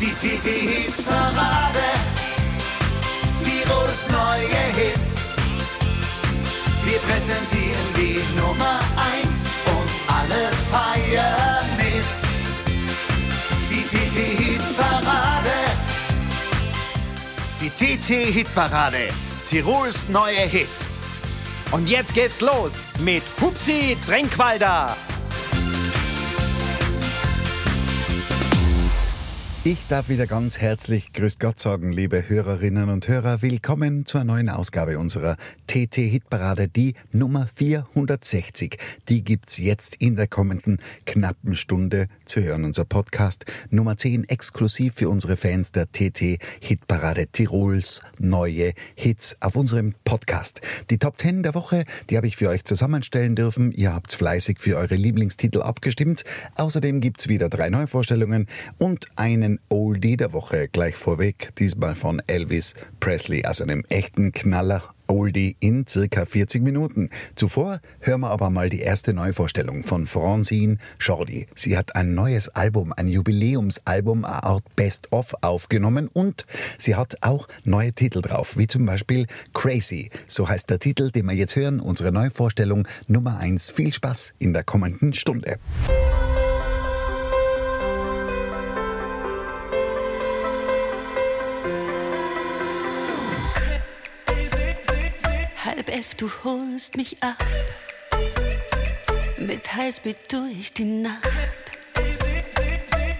Die TT-Hit-Parade. Tirols neue Hits. Wir präsentieren die Nummer 1 und alle feiern mit. Die TT-Hit-Parade. Die TT-Hit-Parade. Tirols neue Hits. Und jetzt geht's los mit Hupsi Drenkwalder. Ich darf wieder ganz herzlich Grüß Gott sagen, liebe Hörerinnen und Hörer. Willkommen zur neuen Ausgabe unserer TT-Hitparade, die Nummer 460. Die gibt's jetzt in der kommenden knappen Stunde zu hören. Unser Podcast Nummer 10 exklusiv für unsere Fans der TT-Hitparade Tirols neue Hits auf unserem Podcast. Die Top 10 der Woche, die habe ich für euch zusammenstellen dürfen. Ihr habt fleißig für eure Lieblingstitel abgestimmt. Außerdem gibt's wieder drei Neuvorstellungen und einen Oldie der Woche gleich vorweg, diesmal von Elvis Presley, also einem echten Knaller. Oldie in circa 40 Minuten. Zuvor hören wir aber mal die erste Neuvorstellung von Francine Jordi. Sie hat ein neues Album, ein Jubiläumsalbum, eine Art Best-of aufgenommen und sie hat auch neue Titel drauf, wie zum Beispiel Crazy. So heißt der Titel, den wir jetzt hören, unsere Neuvorstellung Nummer 1. Viel Spaß in der kommenden Stunde. Du holst mich ab. Mit Highspeed durch die Nacht.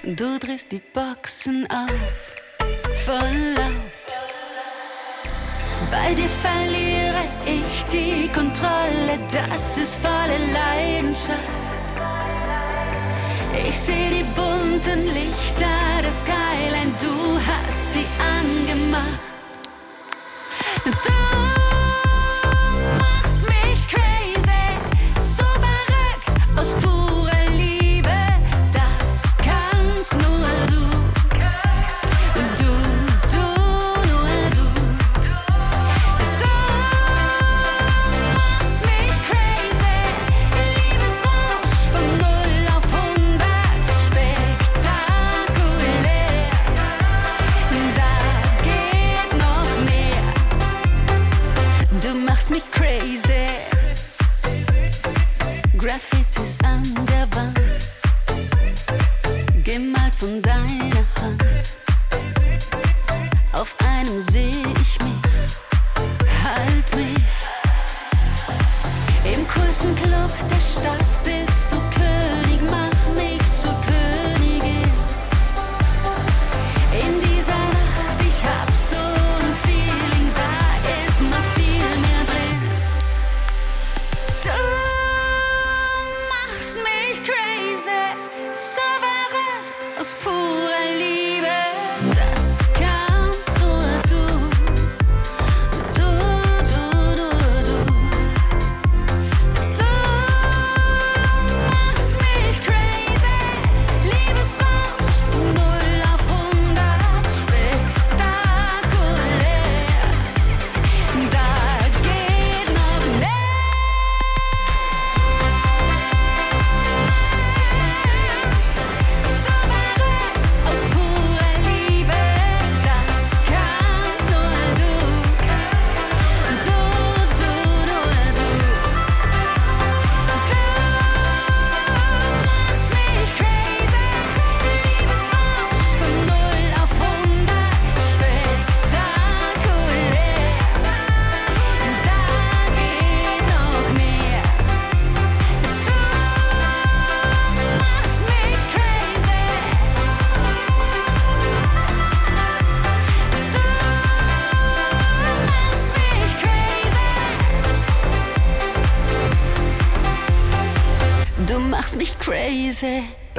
Du drehst die Boxen auf, voll laut. Bei dir verliere ich die Kontrolle, das ist volle Leidenschaft. Ich sehe die bunten Lichter, das Skyline, du hast sie angemacht. Du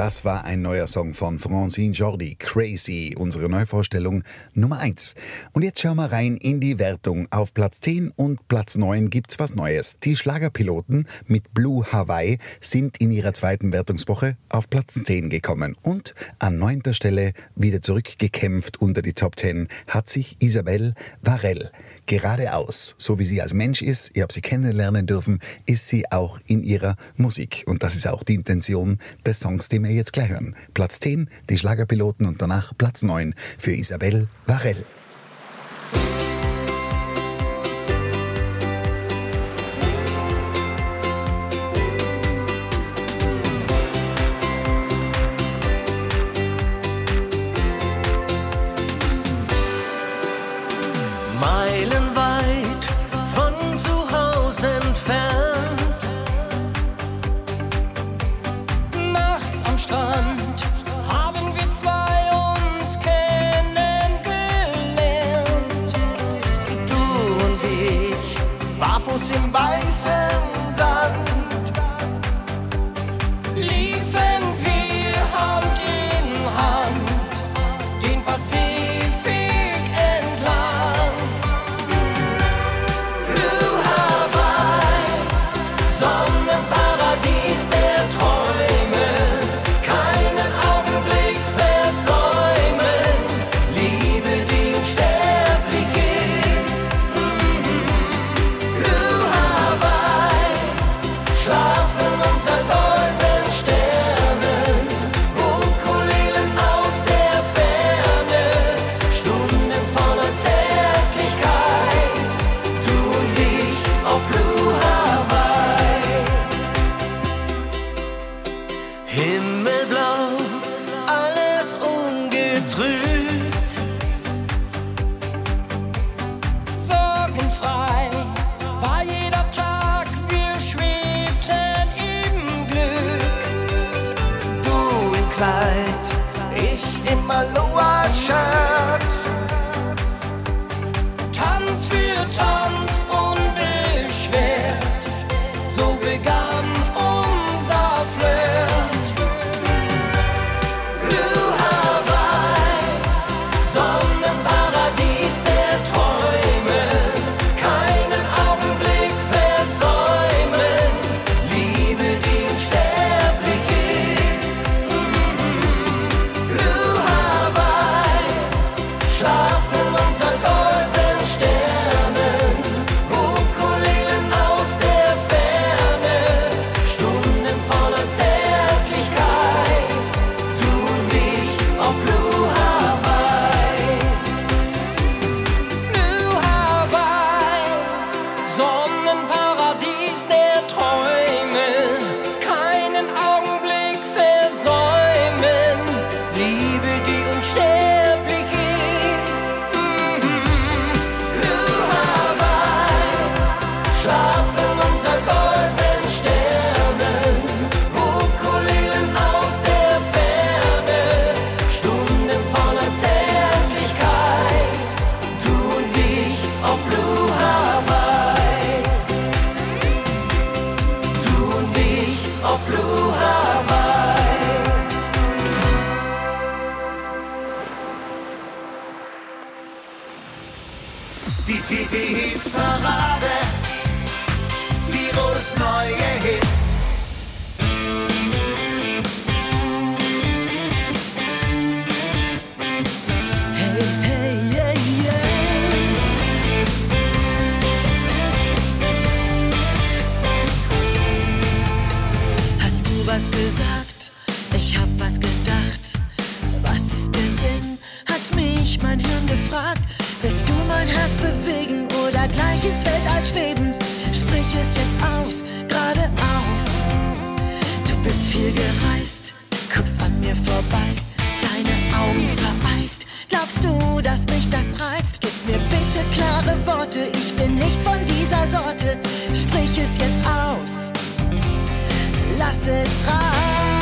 Das war ein neuer Song von Francine Jordi, Crazy, unsere Neuvorstellung Nummer 1. Und jetzt schauen wir rein in die Wertung. Auf Platz 10 und Platz 9 gibt's was Neues. Die Schlagerpiloten mit Blue Hawaii sind in ihrer zweiten Wertungswoche auf Platz 10 gekommen. Und an neunter Stelle wieder zurückgekämpft unter die Top 10 hat sich Isabelle Varell geradeaus, so wie sie als Mensch ist, ihr habt sie kennenlernen dürfen, ist sie auch in ihrer Musik. Und das ist auch die Intention des Songs, den wir jetzt gleich hören. Platz 10, die Schlagerpiloten und danach Platz 9 für Isabel Varell. Love. neue Hits. Hey, hey, yeah, yeah. Hast du was gesagt? Ich hab was gedacht. Was ist der Sinn? Hat mich mein Hirn gefragt. Willst du mein Herz bewegen oder gleich ins Weltall schweben? Sprich es jetzt. Insel gereist, guckst an mir vorbei, deine Augen vereist. Glaubst du, dass mich das reizt? Gib mir bitte klare Worte, ich bin nicht von dieser Sorte. Sprich es jetzt aus, lass es rein.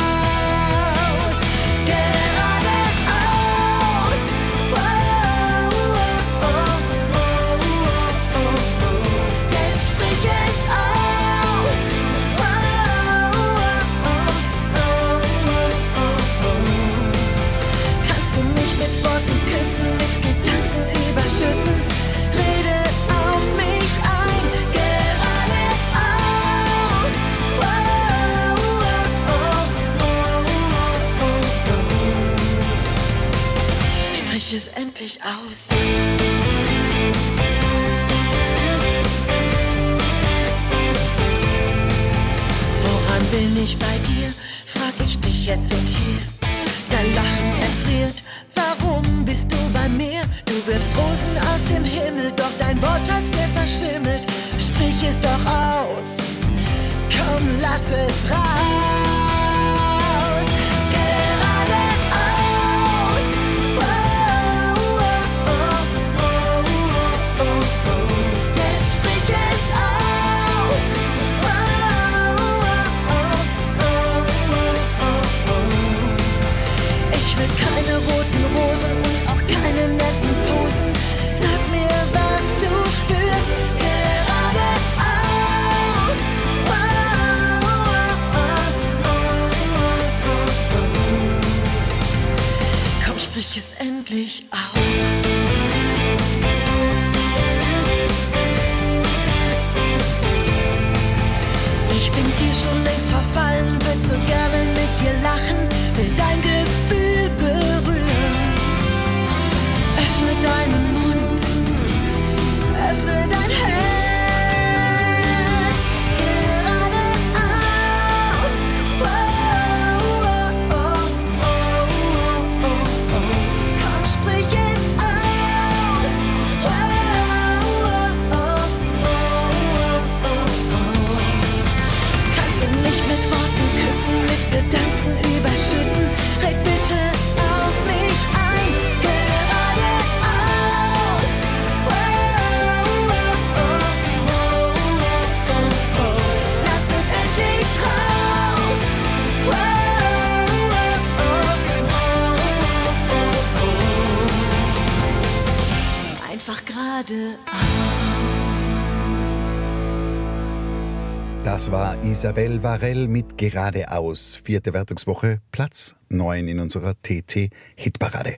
Isabel Varell mit Geradeaus. Vierte Wertungswoche, Platz 9 in unserer TT-Hitparade.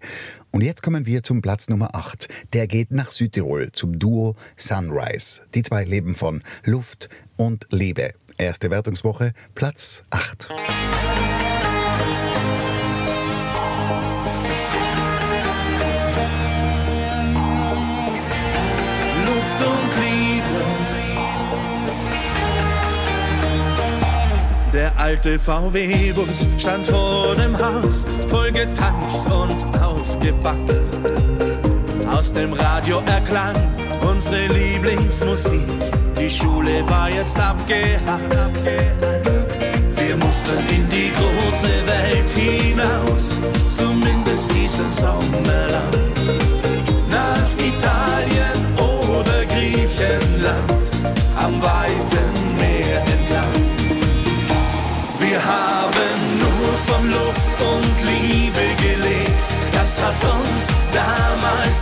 Und jetzt kommen wir zum Platz Nummer 8. Der geht nach Südtirol zum Duo Sunrise. Die zwei leben von Luft und Liebe. Erste Wertungswoche, Platz 8. Der alte VW-Bus stand vor dem Haus, voll getankt und aufgebackt. Aus dem Radio erklang unsere Lieblingsmusik. Die Schule war jetzt abgehakt. Wir mussten in die große Welt hinaus, zumindest diesen Sommer lang. Nach Italien Griechenland am weiten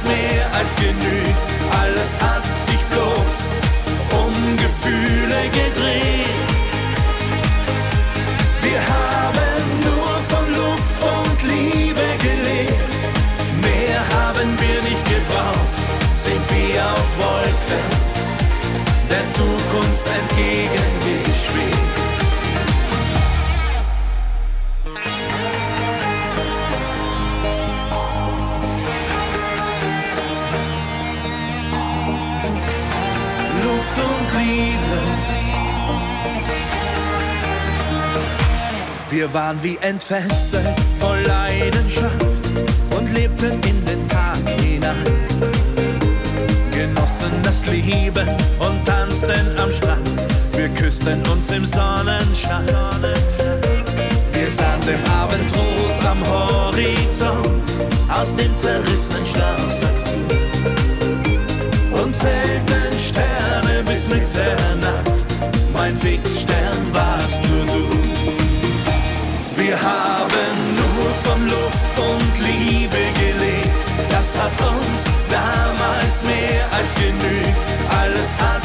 mehr als genügt. Alles hat sich bloß um Gefühle gedreht. Wir waren wie entfesselt, voll Leidenschaft und lebten in den Tag hinein genossen das Leben und tanzten am Strand. Wir küssten uns im Sonnenschein. Wir sahen dem Abendrot am Horizont aus dem zerrissenen Schlafsack zu. Und zählten Sterne bis Mitternacht. Mein Fixstern warst nur. Wir haben nur von Luft und Liebe gelebt. Das hat uns damals mehr als genügt. Alles hat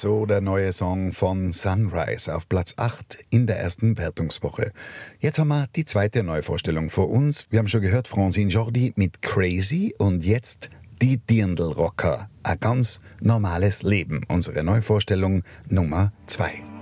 so der neue Song von Sunrise auf Platz 8 in der ersten Wertungswoche. Jetzt haben wir die zweite Neuvorstellung vor uns. Wir haben schon gehört Francine Jordi mit Crazy und jetzt die Dirndl-Rocker. Ein ganz normales Leben. Unsere Neuvorstellung Nummer 2.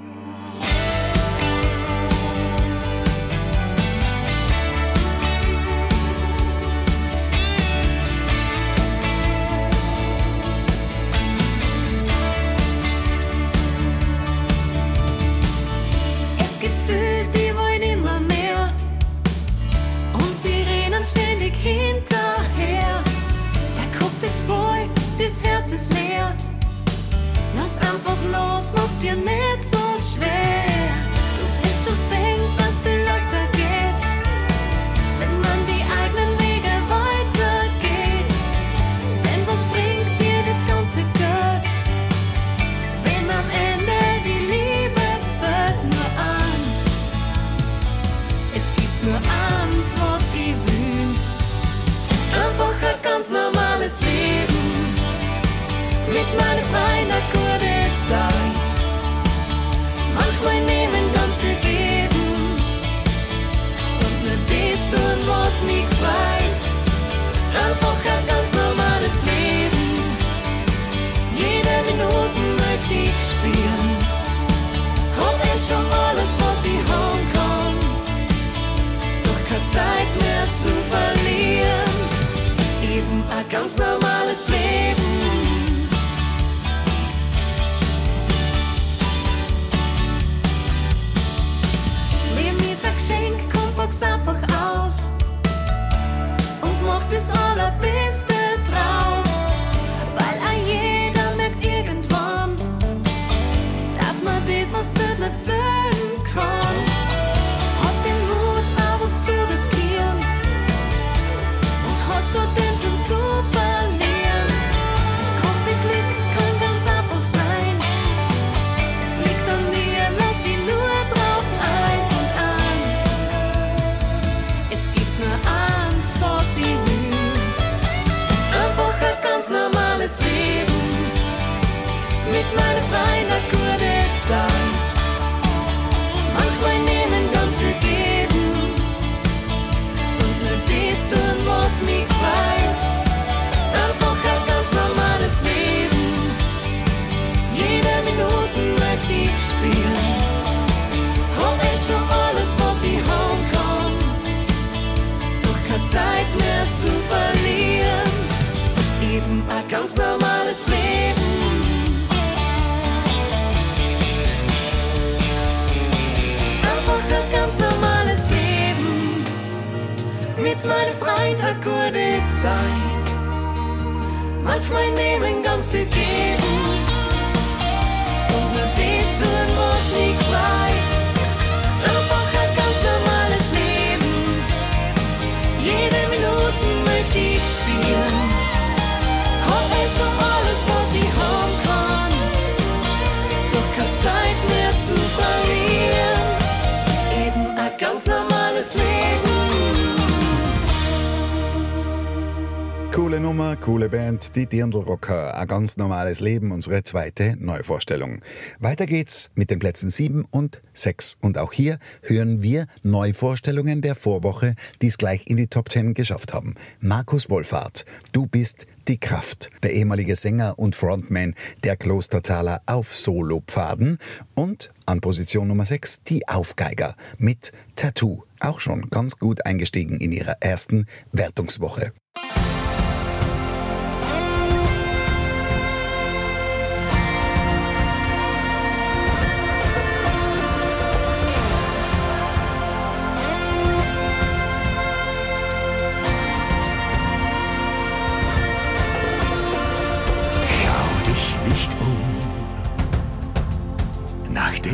Nummer, coole Band, die Dirndl-Rocker. Ein ganz normales Leben, unsere zweite Neuvorstellung. Weiter geht's mit den Plätzen 7 und 6. Und auch hier hören wir Neuvorstellungen der Vorwoche, die es gleich in die Top 10 geschafft haben. Markus Wohlfahrt, du bist die Kraft. Der ehemalige Sänger und Frontman der Klosterzahler auf Solopfaden. Und an Position Nummer 6 die Aufgeiger mit Tattoo. Auch schon ganz gut eingestiegen in ihrer ersten Wertungswoche.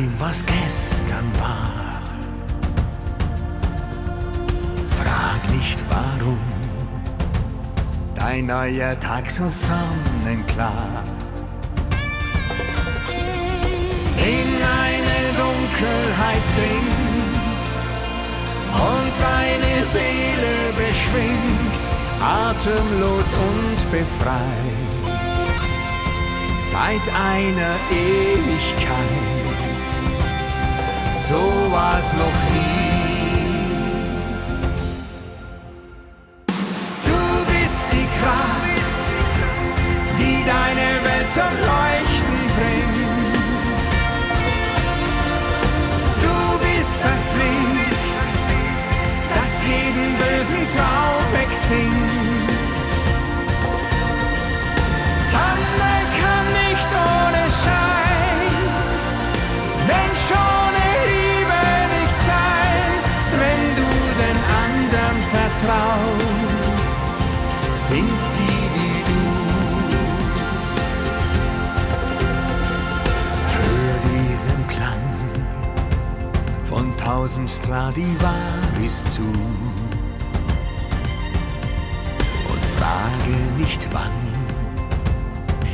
Dem, was gestern war. Frag nicht warum, dein neuer Tag so sonnenklar. In eine Dunkelheit dringt und deine Seele beschwingt, atemlos und befreit. Seit einer Ewigkeit, so war's noch nie. Tausend Stradivarius zu und frage nicht wann.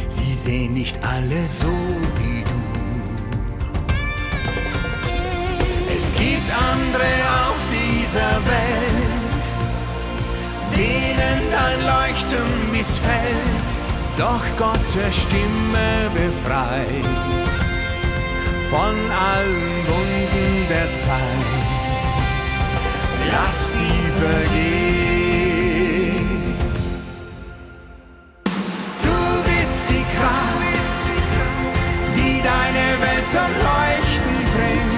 Sie sehen nicht alle so wie du. Es gibt andere auf dieser Welt, denen dein Leuchten missfällt, doch Gottes Stimme befreit von allen Wunden der Zeit. Lass die vergehen. Du bist die Kraft, die deine Welt zum Leuchten bringt.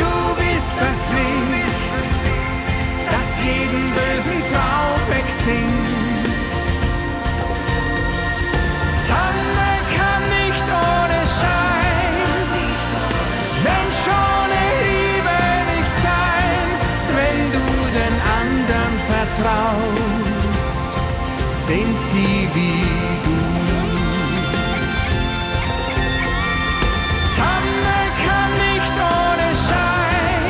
Du bist das Licht, das jeden bösen Traum wegsingt. Sind sie wie du. Sonne kann nicht ohne Schein,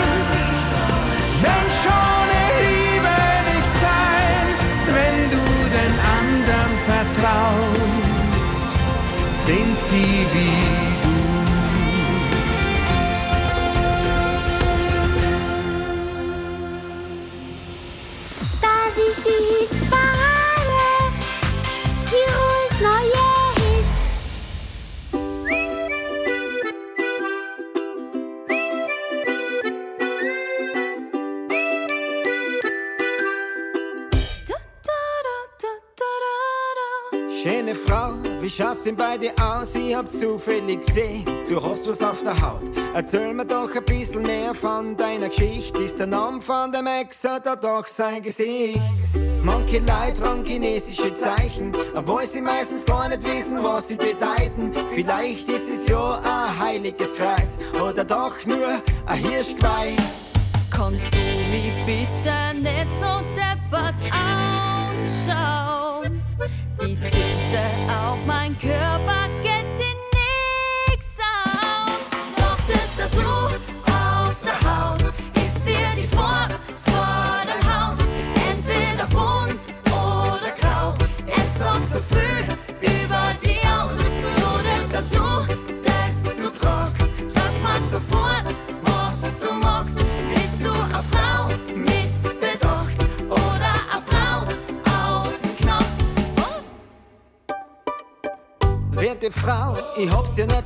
Mensch ohne Liebe nicht sein. Wenn du den anderen vertraust, sind sie wie hab zufällig gesehen, du hast was auf der Haut. Erzähl mir doch ein bisschen mehr von deiner Geschichte. Ist der Name von dem Ex oder doch sein Gesicht? Manche Leute tragen chinesische Zeichen, obwohl sie meistens gar nicht wissen, was sie bedeuten. Vielleicht ist es ja ein heiliges Kreuz oder doch nur ein Hirschgeweih. Kannst du mich bitte nicht so deppert anschauen? Die Tinte auf mein Körper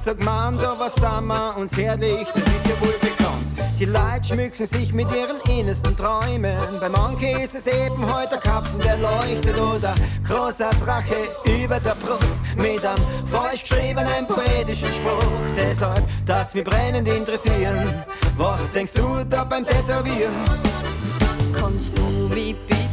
so gemeint, aber sind wir uns ehrlich, das ist ja wohl bekannt. Die Leute schmücken sich mit ihren innersten Träumen. Bei manchen ist es eben heute der Kapfen, der leuchtet oder großer Drache über der Brust mit einem falsch geschriebenen poetischen Spruch. Deshalb darf's mich brennend interessieren. Was denkst du da beim Tätowieren? Kannst du mich bitte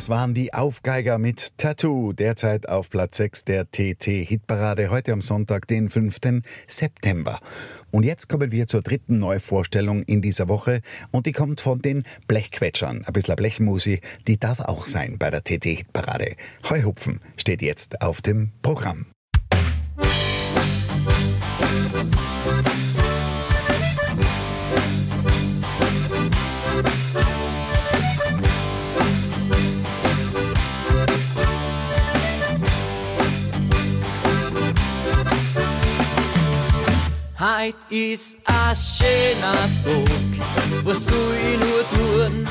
Das waren die Aufgeiger mit Tattoo, derzeit auf Platz 6 der TT-Hitparade, heute am Sonntag, den 5. September. Und jetzt kommen wir zur dritten Neuvorstellung in dieser Woche und die kommt von den Blechquetschern. Ein bisschen Blechmusi, die darf auch sein bei der TT-Hitparade. Heuhupfen steht jetzt auf dem Programm. Heut ist ein schöner Tag, was soll ich nur tun?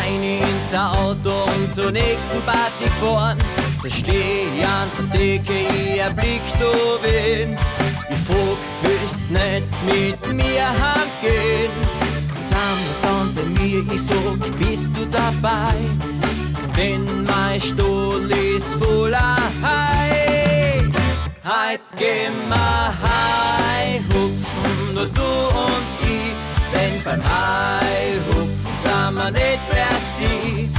Ein ins Auto und zur nächsten Party gefahren. Da steh ich an der Decke, ich blick da wen. Ich frag, willst nicht mit mir heimgehen? Sind wir dann bei mir, ich sag, bist du dabei? Denn mein Stuhl ist voller Hai. Heut gehen wir Hai hupfen, nur du und ich. Denn beim Hai hupfen sind wir nicht mehr sie.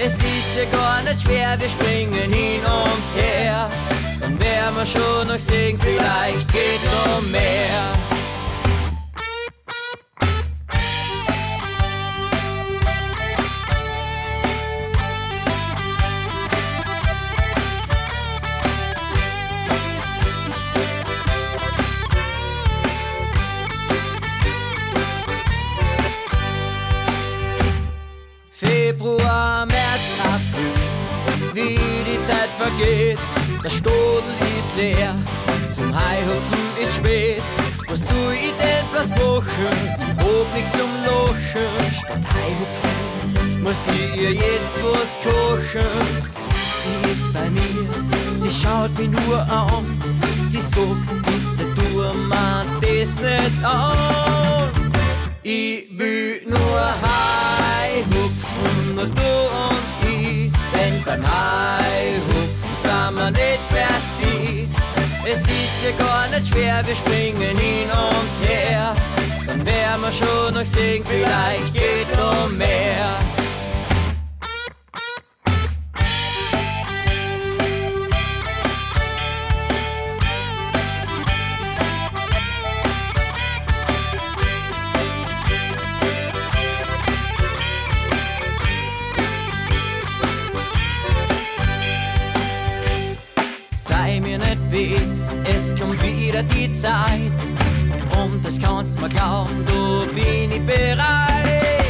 Es ist ja gar nicht schwer, wir springen hin und her. Dann werden wir schon noch sehen, vielleicht geht noch mehr. Vergeht. Der Stodel ist leer, zum Haihofen ist spät. Was soll ich denn bloß machen? Hab nichts zum Lochen. Statt Haihupfen muss ich ihr jetzt was kochen. Sie ist bei mir, sie schaut mich nur an. Sie sagt, bitte tu mir das nicht an. Ich will nur Hai hupfen, nur du und ich. Denn beim Hai hupfen sind wir nicht mehr sie. Es ist ja gar nicht schwer, wir springen hin und her. Dann werden wir schon noch sehen, vielleicht geht noch mehr. Kommt wieder die Zeit. Und das kannst mir glauben, du bin ich bereit.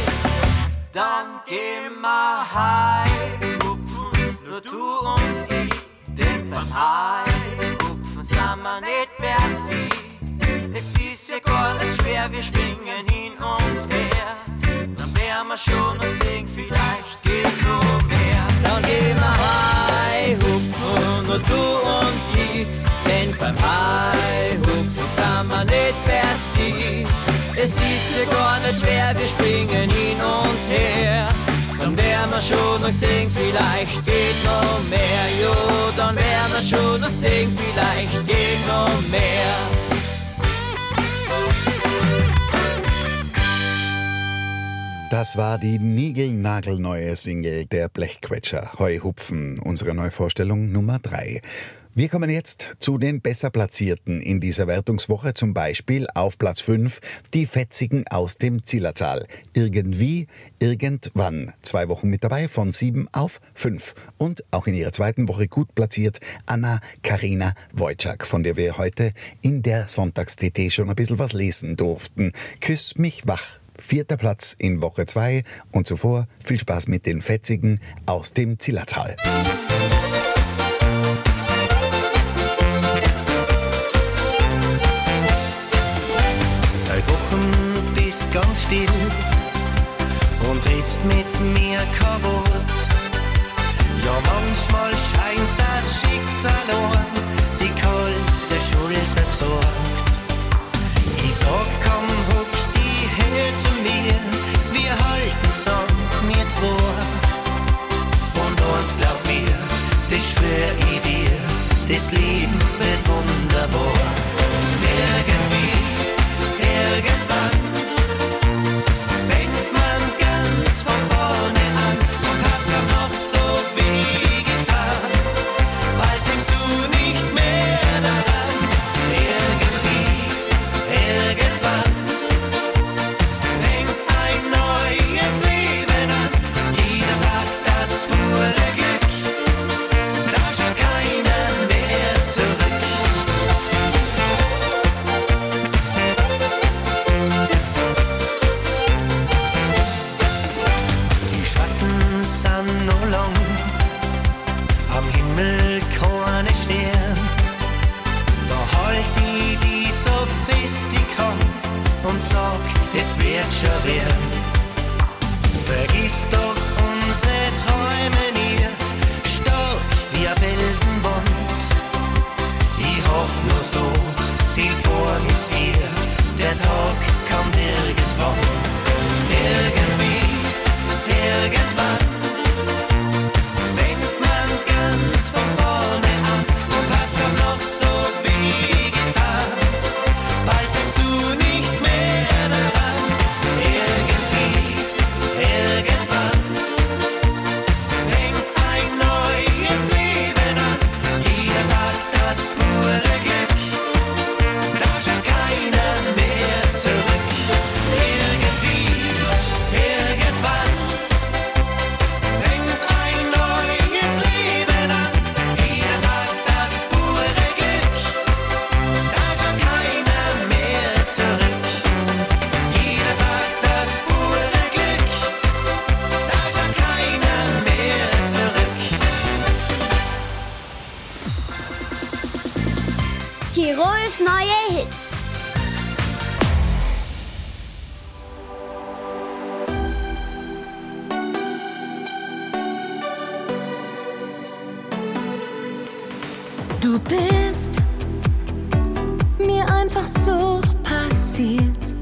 Dann geh mal heim, hupfen, nur du und ich. Denn beim Heimhupfen sind wir nicht mehr sie. Es ist ja gar nicht schwer, wir springen hin und her. Dann werden wir schon noch sehen, vielleicht geht noch mehr. Dann gehen wir heim, hupfen, nur du und ich. Beim Heihupfen sind wir nicht mehr sie. Es ist ja gar nicht schwer, wir springen hin und her. Dann werden wir schon noch sehen, vielleicht geht noch mehr. Jo, dann werden wir schon noch sehen, vielleicht geht noch mehr. Das war die niegelnagelneue Single der Blechquetscher Heuhupfen, unsere Neuvorstellung Nummer 3. Wir kommen jetzt zu den besser Platzierten in dieser Wertungswoche. Zum Beispiel auf Platz 5 die Fetzigen aus dem Zillertal. Irgendwie, irgendwann. Zwei Wochen mit dabei von 7 auf 5. Und auch in ihrer zweiten Woche gut platziert Anna Karina Wojcik, von der wir heute in der Sonntags-TT schon ein bisschen was lesen durften. Küss mich wach. Vierter Platz in Woche 2 und zuvor viel Spaß mit den Fetzigen aus dem Zillertal. Ganz still und redst mit mir kein Wort. Ja, manchmal scheint das Schicksal an, die kalte Schulter zort. Ich sag, komm, huck die her zu mir, wir halten zusammen, mir zwei. Und uns glaub mir, das schwör ich dir, das Leben wird wunderbar. Irgendwie, Tirols neue Hits. Du bist mir einfach so passiert.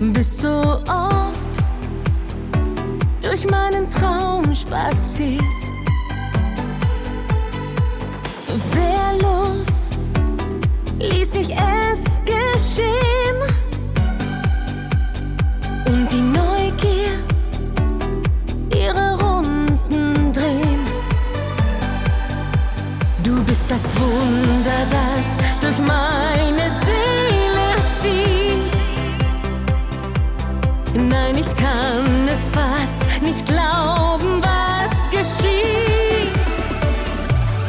Bist so oft durch meinen Traum spaziert. Wehrlos ließ ich es geschehen. Und die Neugier ihre Runden drehen. Du bist das Wunder, das durch meine Seele zieht. Nein, ich kann es fast nicht glauben, was geschieht.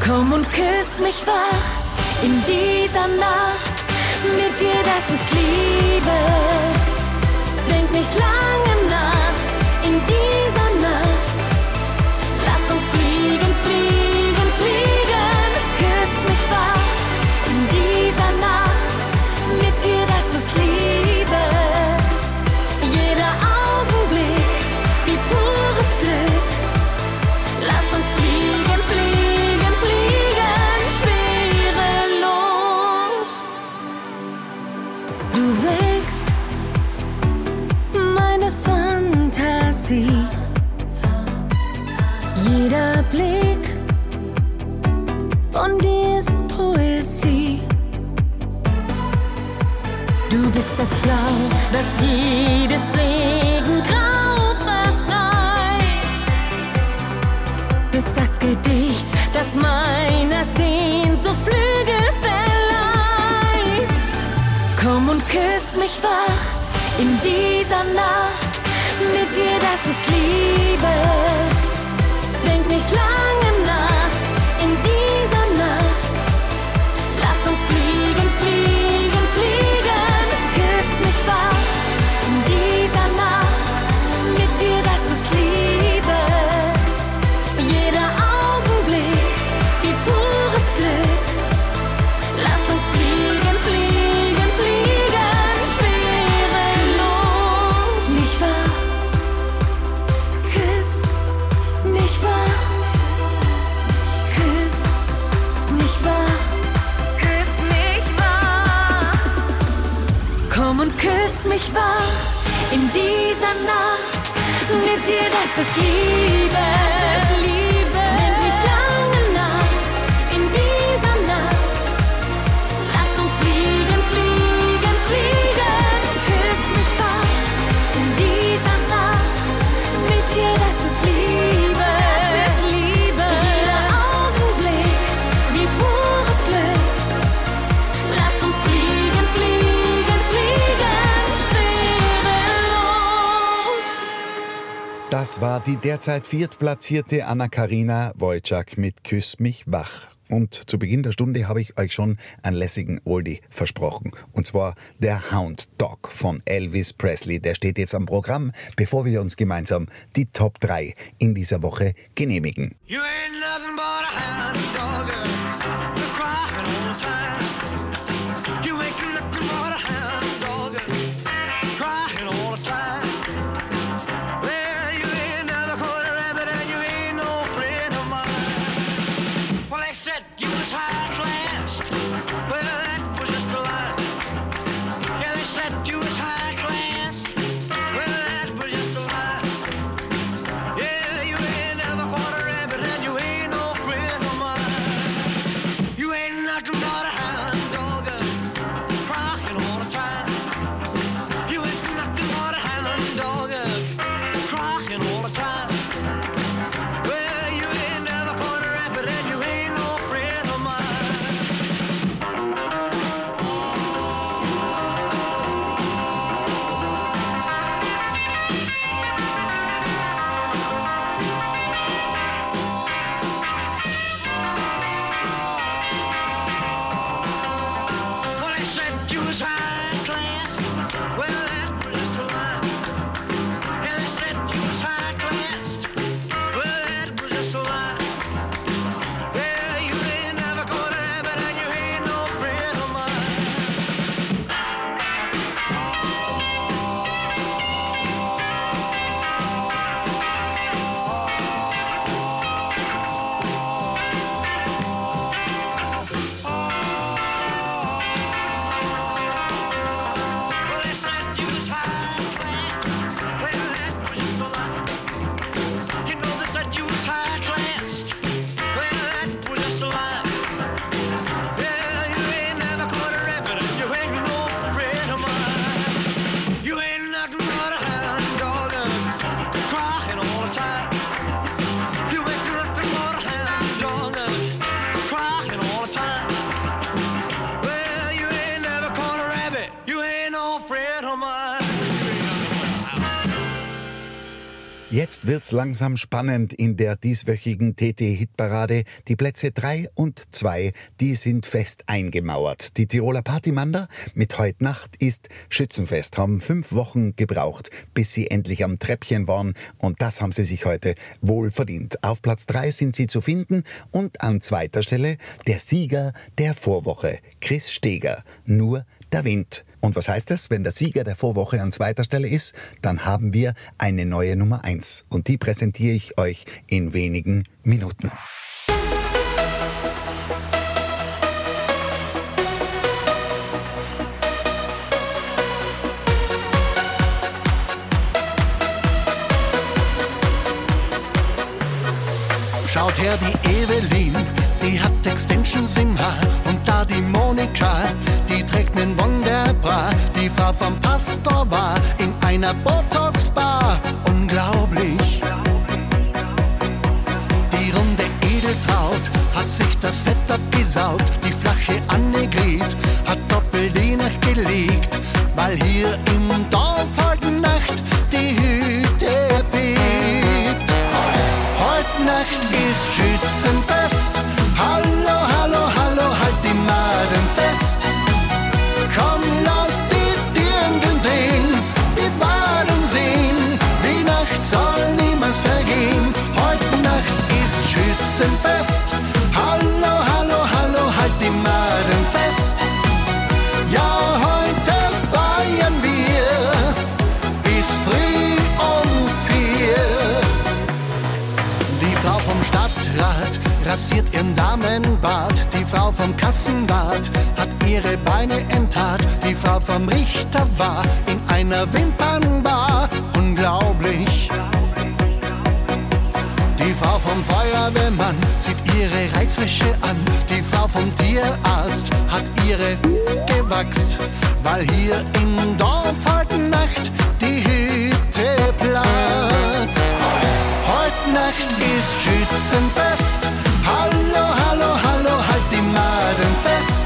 Komm und küss mich wach in dieser Nacht mit dir, das ist Liebe. Denk nicht lange nach in dieser Nacht. Irgendwann jedes Regengrau vertreibt. Ist das Gedicht, das meiner Sehnsucht Flügel verleiht. Komm und küss mich wach in dieser Nacht, mit dir, das ist Liebe. Denk nicht lange wach in dieser Nacht. Mit dir, das ist Liebe. War die derzeit viertplatzierte Anna-Karina Wojcik mit Küss mich wach. Und zu Beginn der Stunde habe ich euch schon einen lässigen Oldie versprochen. Und zwar der Hound Dog von Elvis Presley. Der steht jetzt am Programm, bevor wir uns gemeinsam die Top 3 in dieser Woche genehmigen. You ain't nothing but a hound dog, Jetzt wird's langsam spannend in der dieswöchigen TT-Hitparade. Die Plätze 3 und 2, die sind fest eingemauert. Die Tiroler Partymander mit Heut Nacht ist Schützenfest, haben fünf Wochen gebraucht, bis sie endlich am Treppchen waren und das haben sie sich heute wohl verdient. Auf Platz 3 sind sie zu finden und an zweiter Stelle der Sieger der Vorwoche, Chris Steger. Nur der Wind. Und was heißt das? Wenn der Sieger der Vorwoche an zweiter Stelle ist, dann haben wir eine neue Nummer 1. Und die präsentiere ich euch in wenigen Minuten. Schaut her, die Evelyn, die hat Extensions im Haar. Und da die Monika, die trägt nen Wunderbra. Die Frau vom Pastor war in einer Botox-Bar. Unglaublich. Die runde sich das Fett abgesaut, die flache Annegret hat doppelt die Nacht gelegt, weil hier im Dorf heute Nacht die Hütte bebt. Heute Nacht ist Schützenfest, hallo, ist Schützenfest, hallo, hallo, hallo, halt die Maden fest. Ja, heute feiern wir bis früh um vier. Die Frau vom Stadtrat rasiert ihren Damenbart. Die Frau vom Kassenwart hat ihre Beine enttat. Die Frau vom Richter war in einer Wimpernbar. Unglaublich. Die Frau vom Feuerwehrmann zieht ihre Reizwäsche an. Die Frau vom Tierarzt hat ihre gewachst, weil hier im Dorf heute Nacht die Hütte platzt. Heute Nacht ist Schützenfest. Hallo, hallo, hallo, halt die Maden fest.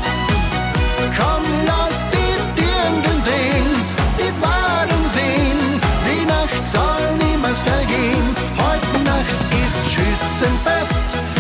Ist Schützenfest.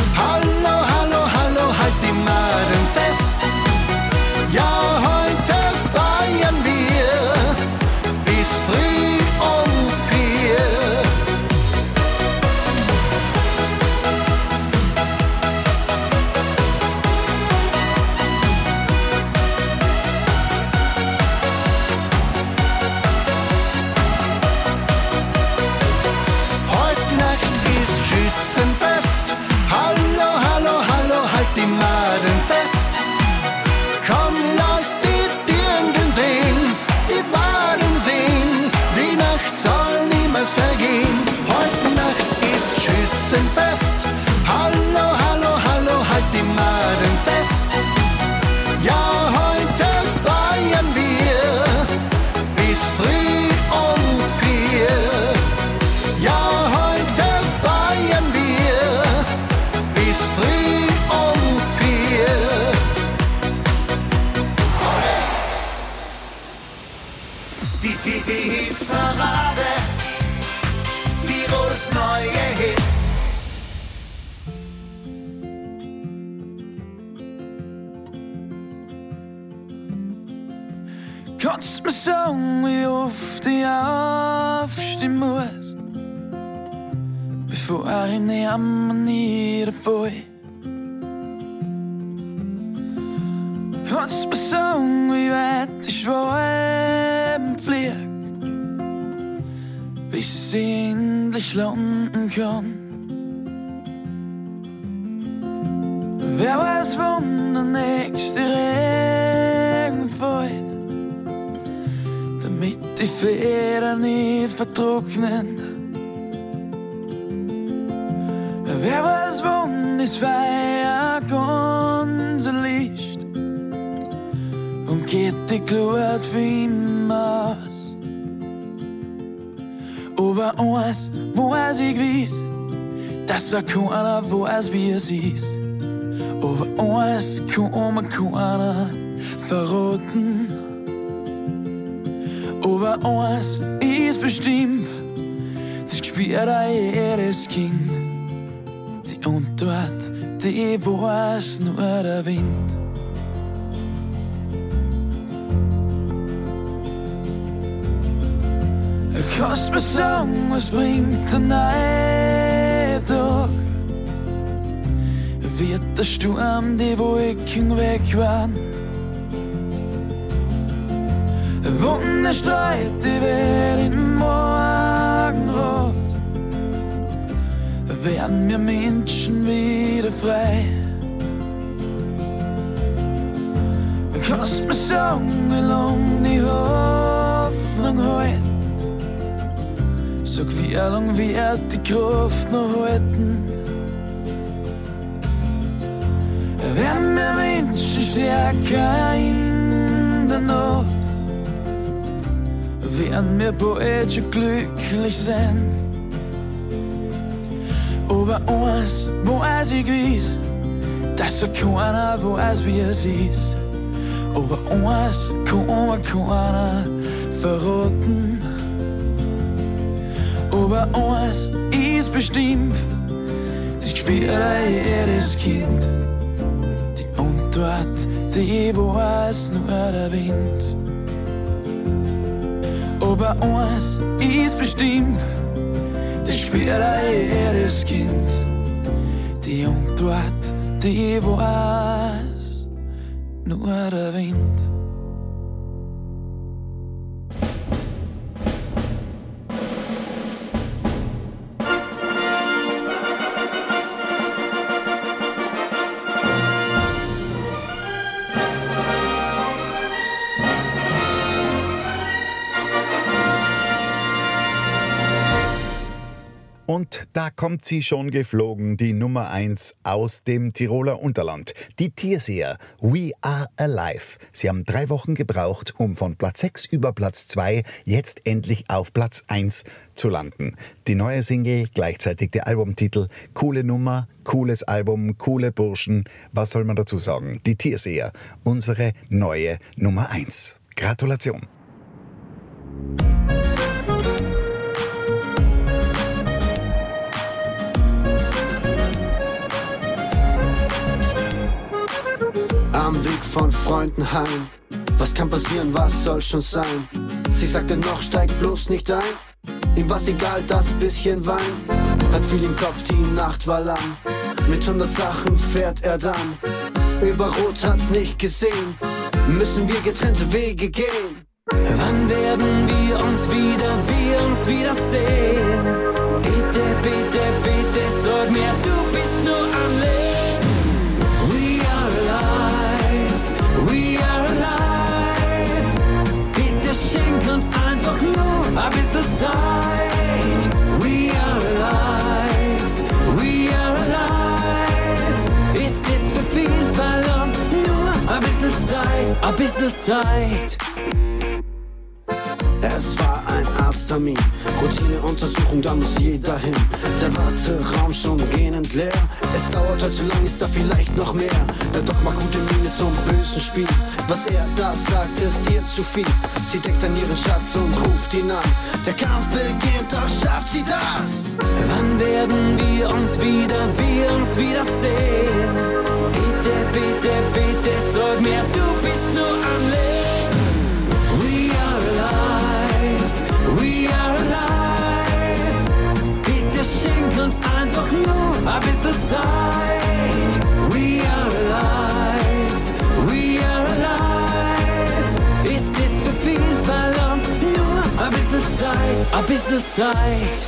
Tirols neue Hits. Kannst mir sagen, wie oft ich aufstehen muss, bevor ich in die Jammer niederfall? Kannst mir sagen, wie weit ich schweben flieg, bis ich endlich landen kann? Wer weiß, wann der nächste Regen fällt, damit die Federn nicht vertrocknen. Wer weiß, wann das Feuer ganz erlischt und geht die Glut für immer aus. Aber eins weiß ich gewiss, dass er keiner weiß, wie es. Aber eins kann mir keiner verraten. Aber eins ist bestimmt, das spürt auch jedes Kind. Die Antwort, die weiß nur der Wind. Kannst mir sagen, was bringt der Tag? Wird der Sturm die Wolken wegwahren? Wunder streut die Welt im Morgenrot. Werden wir Menschen wieder frei? Mir sagen, wie lang die Hoffnung hält? Sag, wie lang wird die Kraft noch halten? Werden wir Menschen stärker in der Nacht? Werden wir bald glücklich sein? Aber eins weiß ich gewiss, dass so keiner weiß, wie es ist. Aber eins kann keiner verraten. Aber eins ist bestimmt, das spürt jedes Kind. Die Antwort, die weiß nur der Wind. Aber eins ist bestimmt, das spürt jedes Kind. Die Antwort, die weiß nur der Wind. Da kommt sie schon geflogen, die Nummer 1 aus dem Tiroler Unterland. Die Tierseher We Are Alive. Sie haben drei Wochen gebraucht, um von Platz 6 über Platz 2 jetzt endlich auf Platz 1 zu landen. Die neue Single, gleichzeitig der Albumtitel, coole Nummer, cooles Album, coole Burschen. Was soll man dazu sagen? Die Tierseher, unsere neue Nummer 1. Gratulation. Von Freunden heim. Was kann passieren, was soll schon sein? Sie sagte noch, steig bloß nicht ein. Ihm war's egal, das bisschen Wein. Hat viel im Kopf, die Nacht war lang. Mit hundert Sachen fährt er dann. Über Rot hat's nicht gesehen. Müssen wir getrennte Wege gehen. Wann werden wir uns wieder, wir uns wiedersehen? Bitte, bitte, bitte, sag mir, du bist ein bisschen Zeit. We are alive, we are alive. Ist es zu viel verlangt? Nur ein bisschen Zeit, ein bisschen Zeit. Es war Arzttermin, Routineuntersuchung, da muss jeder hin. Der Warteraum schon gähnend leer. Es dauert heute zu lang, ist da vielleicht noch mehr. Der Doc macht gute Miene zum bösen Spiel. Was er da sagt, ist ihr zu viel. Sie deckt an ihren Schatz und ruft ihn an. Der Kampf beginnt, doch schafft sie das. Wann werden wir uns wieder, wir uns wiedersehen? Bitte, bitte, bitte, sag mir, du bist nur am Leben. Uns einfach nur ein bisschen Zeit. We are alive, we are alive. Ist es zu viel verlangt? Nur ein bisschen Zeit, ein bisschen Zeit.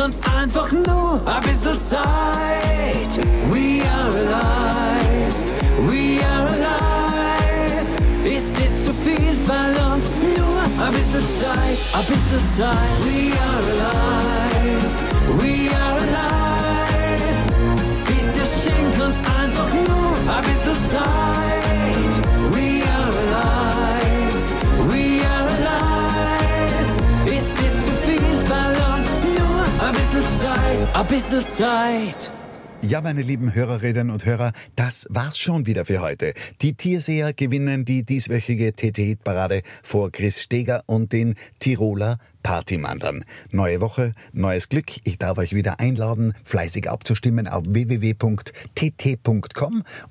Uns einfach nur ein bisschen Zeit. We are alive, we are alive. Ist es zu viel verlangt? Nur ein bisschen Zeit, ein bisschen Zeit. We are alive, we are alive. Bitte schenk uns einfach nur ein bisschen Zeit. Ein bisschen Zeit. Ja, meine lieben Hörerinnen und Hörer, das war's schon wieder für heute. Die Tierseher gewinnen die dieswöchige TT-Parade vor Chris Steger und den Tiroler Partymandern. Neue Woche, neues Glück. Ich darf euch wieder einladen, fleißig abzustimmen auf www.tt.com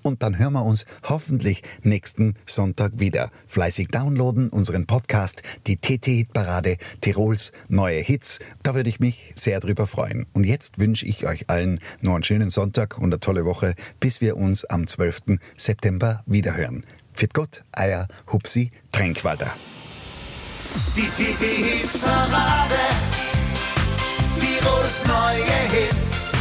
und dann hören wir uns hoffentlich nächsten Sonntag wieder. Fleißig downloaden unseren Podcast, die TT-Parade Tirols neue Hits. Da würde ich mich sehr drüber freuen. Und jetzt wünsche ich euch allen noch einen schönen Sonntag und eine tolle Woche, bis wir uns am 12. September wiederhören. Fit Gott, Eier, Hupsi, Tränkwalder. Die TT-Hit-Parade. Tirols neue Hits.